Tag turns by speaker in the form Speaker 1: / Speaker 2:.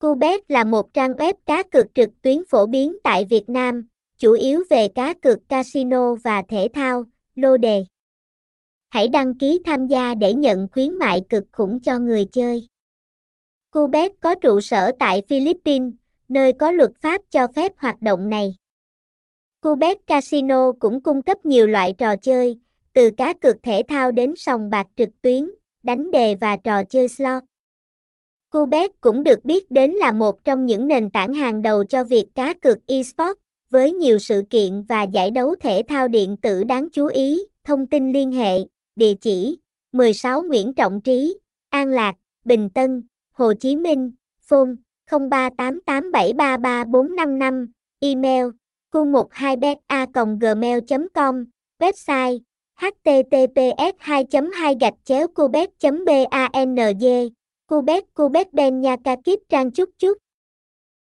Speaker 1: Cubet là một trang web cá cược trực tuyến phổ biến tại Việt Nam, chủ yếu về cá cược casino và thể thao, lô đề. Hãy đăng ký tham gia để nhận khuyến mại cực khủng cho người chơi. Cubet có trụ sở tại Philippines, nơi có luật pháp cho phép hoạt động này. Cubet Casino cũng cung cấp nhiều loại trò chơi, từ cá cược thể thao đến sòng bạc trực tuyến, đánh đề và trò chơi slot. Cubet cũng được biết đến là một trong những nền tảng hàng đầu cho việc cá cược eSports, với nhiều sự kiện và giải đấu thể thao điện tử đáng chú ý. Thông tin liên hệ, địa chỉ 16 Nguyễn Trọng Trí, An Lạc, Bình Tân, Hồ Chí Minh, phone 0388733455, email cu12beta.gmail.com, website https 2 2 gạch chéo cubet Cô bé, cô bé Ben Nha Ca kiếp Trang chút chút.